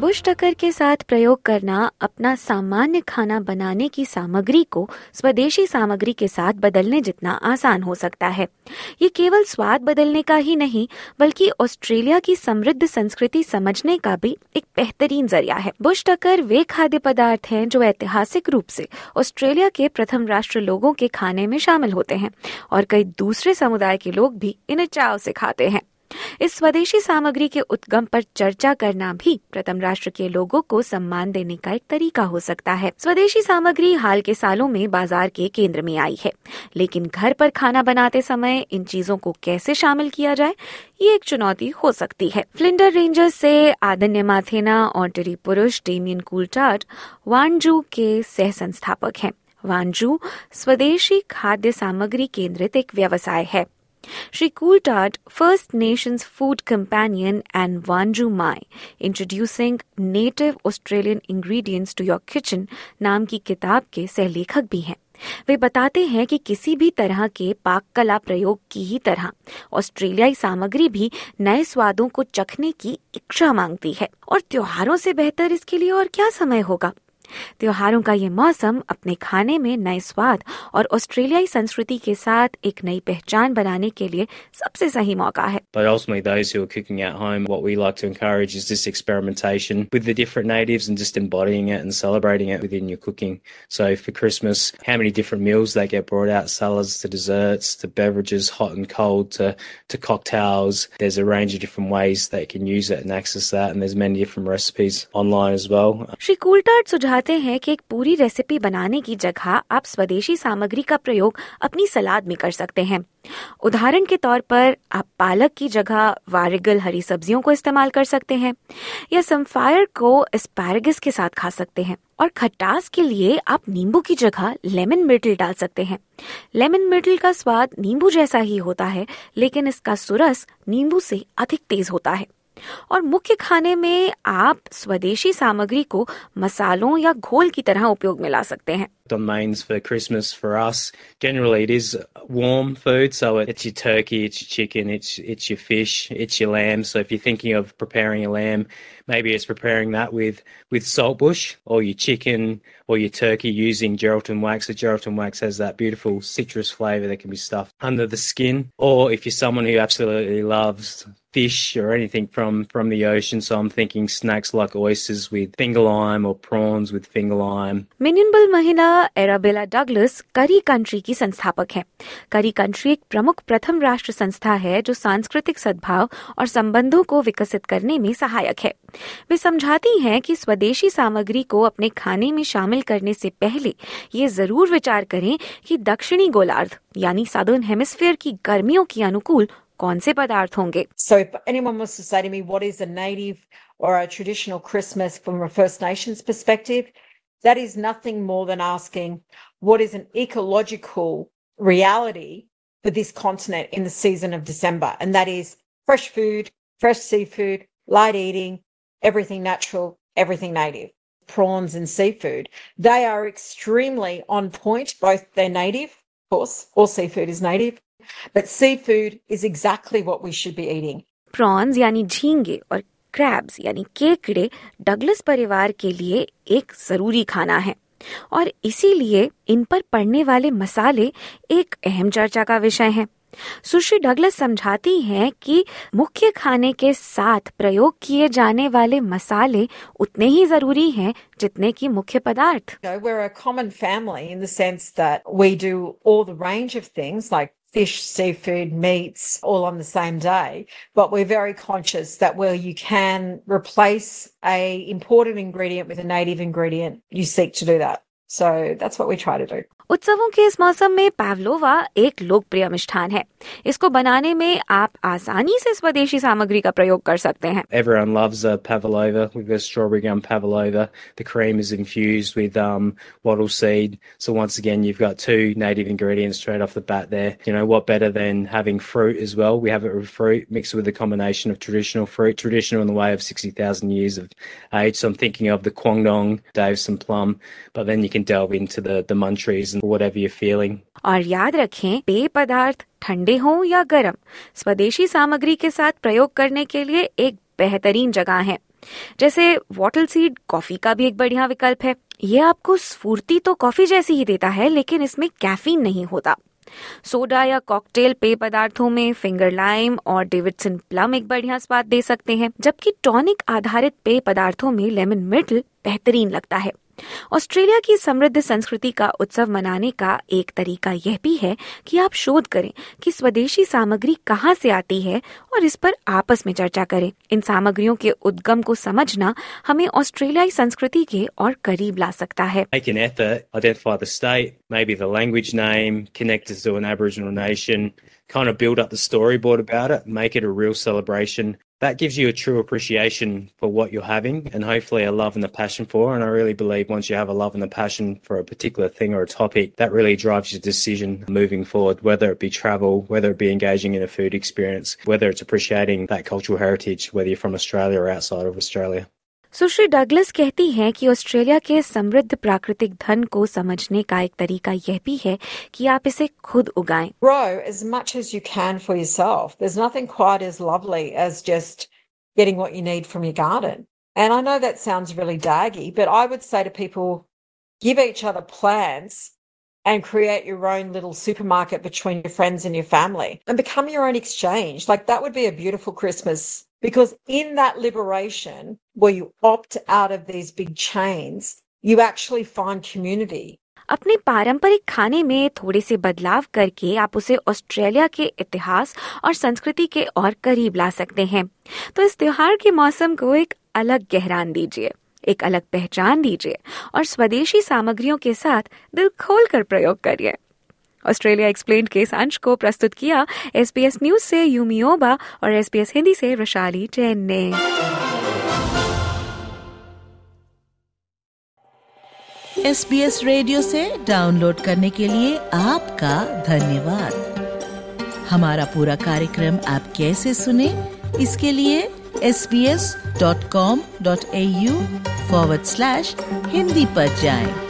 Bush टकर के साथ प्रयोग करना, अपना सामान्य खाना बनाने की सामग्री को स्वदेशी सामग्री के साथ बदलने जितना आसान हो सकता है। ये केवल स्वाद बदलने का ही नहीं, बल्कि ऑस्ट्रेलिया की समृद्ध संस्कृति समझने का भी एक बेहतरीन ज़रिया है। बुश टकर वे खाद्य पदार्थ हैं जो ऐतिहासिक रूप से ऑस्ट्रेलिया के प्रथम राष्ट्र लोगों के खाने में शामिल होते हैं, और कई दूसरे समुदाय के लोग भी इन्हें चाव से खाते हैं। इस स्वदेशी सामग्री के उद्गम पर चर्चा करना भी प्रथम राष्ट्र के लोगों को सम्मान देने का एक तरीका हो सकता है। स्वदेशी सामग्री हाल के सालों में बाज़ार के केंद्र में आई है। लेकिन घर पर खाना बनाते समय इन चीज़ों को कैसे शामिल किया जाए, ये एक चुनौती हो सकती है। फ्लिंडर रेंजर्स से आदन्य माथेना और टेरी पुरुष डेमियन कूलटार्ट वानजू के सह संस्थापक हैं। वानजू स्वदेशी खाद्य सामग्री केंद्रित एक व्यवसाय है। Shri Coulthard, First Nations Food Companion and Wanju Mai, Introducing Native Australian Ingredients to Your Kitchen नाम की किताब के सहलेखक भी हैं वे बताते हैं कि किसी भी तरह के पाक कला प्रयोग की ही तरह ऑस्ट्रेलियाई सामग्री भी नए स्वादों को चखने की इच्छा मांगती है और त्योहारों से बेहतर इसके लिए और क्या समय होगा त्योहारों का ये मौसम अपने खाने में नए स्वाद और ऑस्ट्रेलियाई संस्कृति के साथ एक नई पहचान बनाने के लिए सबसे सही मौका है But ultimately, those who are cooking at home, what we like to encourage is this experimentation with the different natives and just embodying it and celebrating it within your cooking. So for Christmas, how many different meals they get brought out, salads to desserts to beverages, hot and cold to, to cocktails. There's a range of different ways they can use it and access that. And there's many different recipes online as well. Shri कूलटार्ट सुझाते हैं कि एक पूरी recipe बनाने की जगह आप स्वदेशी सामग्री का प्रयोग अपनी सलाद में कर सकते हैं। उदाहरण के तौर पर, आप पालक की जगह वारिगल हरी सब्जियों को इस्तेमाल कर सकते हैं, या समफायर को एस्पैरागस के साथ खा सकते हैं, और खटास के लिए आप नींबू की जगह लेमन मिर्टल डाल सकते हैं। लेमन मिर्टल का स्वाद नींबू जैसा ही होता है, लेकिन इसका सुरस नींबू से अधिक तेज होता है। और मुख्य खाने में आप स्वदेशी सामग्री को मसालों या घोल की तरह उपयोग में ला सकते हैं। on mains for Christmas for us. Generally, it is warm food, so it's your turkey, it's your chicken, it's it's your fish, it's your lamb. So if you're thinking of preparing a lamb, maybe it's preparing that with with saltbush or your chicken or your turkey using Geraldton wax. The Geraldton wax has that beautiful citrus flavour that can be stuffed under the skin. Or if you're someone who absolutely loves fish or anything from from the ocean so i'm thinking snacks like oysters with finger lime or prawns with finger lime minion mahina Arabella Douglas curry country की संस्थापक है। करी country एक प्रमुख प्रथम राष्ट्र संस्था है जो सांस्कृतिक सद्भाव और संबंधों को विकसित करने में सहायक है। वे समझाती हैं कि स्वदेशी सामग्री को अपने खाने में शामिल करने से पहले ये ज़रूर विचार करें कि दक्षिणी गोलार्ध यानी साउदर्न हेमिस्फीयर की गर्मियों के अनुकूल कौन से पदार्थ होंगे? If anyone to say to me what is a native or a traditional Christmas from a First Nations perspective, that is nothing more than asking what is an ecological reality for this continent in the season of December. And that is fresh food, fresh seafood, light eating, everything natural, everything native. Prawns and seafood, they are extremely on point, both they're native, of course, all seafood is native, but seafood is exactly what we should be eating. Prawns यानी झींगे और crabs यानी केकड़े Douglas परिवार के लिए एक ज़रूरी खाना है और इसीलिए इन पर पड़ने वाले मसाले एक अहम चर्चा का विषय हैं। सुश्री डगलस समझाती हैं कि मुख्य खाने के साथ प्रयोग किए जाने वाले मसाले उतने ही ज़रूरी हैं जितने कि मुख्य पदार्थ we're a common family in the sense that we do all the range of things, like fish, seafood, meats, all on the same day. But we're very conscious that where you can replace a imported ingredient with a native ingredient, you seek to do that. So that's what we try to do. उत्सवों के इस मौसम में pavlova एक लोकप्रिय मिष्ठान है इसको बनाने में आप आसानी से स्वदेशी सामग्री का प्रयोग कर सकते हैं Everyone loves a pavlova. We've got strawberry gum pavlova. The cream is infused with um, wattle seed. So once again, you've got two native ingredients straight off the bat there. You know, what better than having fruit as well? We have it with fruit mixed with a combination of traditional fruit, traditional in the way of 60,000 years of age. So I'm thinking of the Kwangdong, Davison plum, but then you can delve into the, the munchies and whatever you're feeling. और याद रखें पेय पदार्थ ठंडे हों या गर्म, स्वदेशी सामग्री के साथ प्रयोग करने के लिए एक बेहतरीन जगह है। जैसे वॉटल सीड कॉफ़ी का भी एक बढ़िया विकल्प है। ये आपको स्फूर्ति तो कॉफ़ी जैसी ही देता है, लेकिन इसमें कैफीन नहीं होता। सोडा या कॉकटेल पेय पदार्थों में फिंगर लाइम और डेविडसन प्लम एक बढ़िया स्वाद दे सकते हैं, जबकि टॉनिक आधारित पेय पदार्थों में लेमन मिर्टल बेहतरीन लगता है। ऑस्ट्रेलिया की समृद्ध संस्कृति का उत्सव मनाने का एक तरीका यह भी है कि आप शोध करें कि स्वदेशी सामग्री कहाँ से आती है और इस पर आपस में चर्चा करें। इन सामग्रियों के उद्गम को समझना हमें ऑस्ट्रेलियाई संस्कृति के और करीब ला सकता है। Kind of build up the storyboard about it, make it a real celebration. That gives you a true appreciation for what you're having and hopefully a love and a passion for. And I really believe once you have a love and a passion for a particular thing or a topic, that really drives your decision moving forward, whether it be travel, whether it be engaging in a food experience, whether it's appreciating that cultural heritage, whether you're from Australia or outside of Australia. सुश्री Douglas कहती हैं कि Australia के समृद्ध प्राकृतिक धन को समझने का एक तरीका यह भी है कि आप इसे खुद उगाएँ Grow as much as you can for yourself. There's nothing quite as lovely as just getting what you need from your garden. And I know that sounds really daggy, but I would say to people give each other plants and create your own little supermarket between your friends and your family and become your own exchange. Like that would be a beautiful Christmas because in that liberation where you opt out of these big chains, you actually find community. अपने पारंपरिक खाने में थोड़े से बदलाव करके आप उसे ऑस्ट्रेलिया के इतिहास और संस्कृति के और करीब ला सकते हैं तो इस त्योहार के मौसम को एक अलग गहरान दीजिए एक अलग पहचान दीजिए और स्वदेशी सामग्रियों के साथ दिल खोल कर प्रयोग करिए ऑस्ट्रेलिया एक्सप्लेन के अंश को प्रस्तुत किया एसपीएस न्यूज़ से यूमी ओबा और एसपीएस हिंदी से वैशाली जैन ने एस बी एस रेडियो से डाउनलोड करने के लिए आपका धन्यवाद हमारा पूरा कार्यक्रम आप कैसे सुने, इसके लिए S B S dot com dot A U forward slash Hindi पर जाएँ।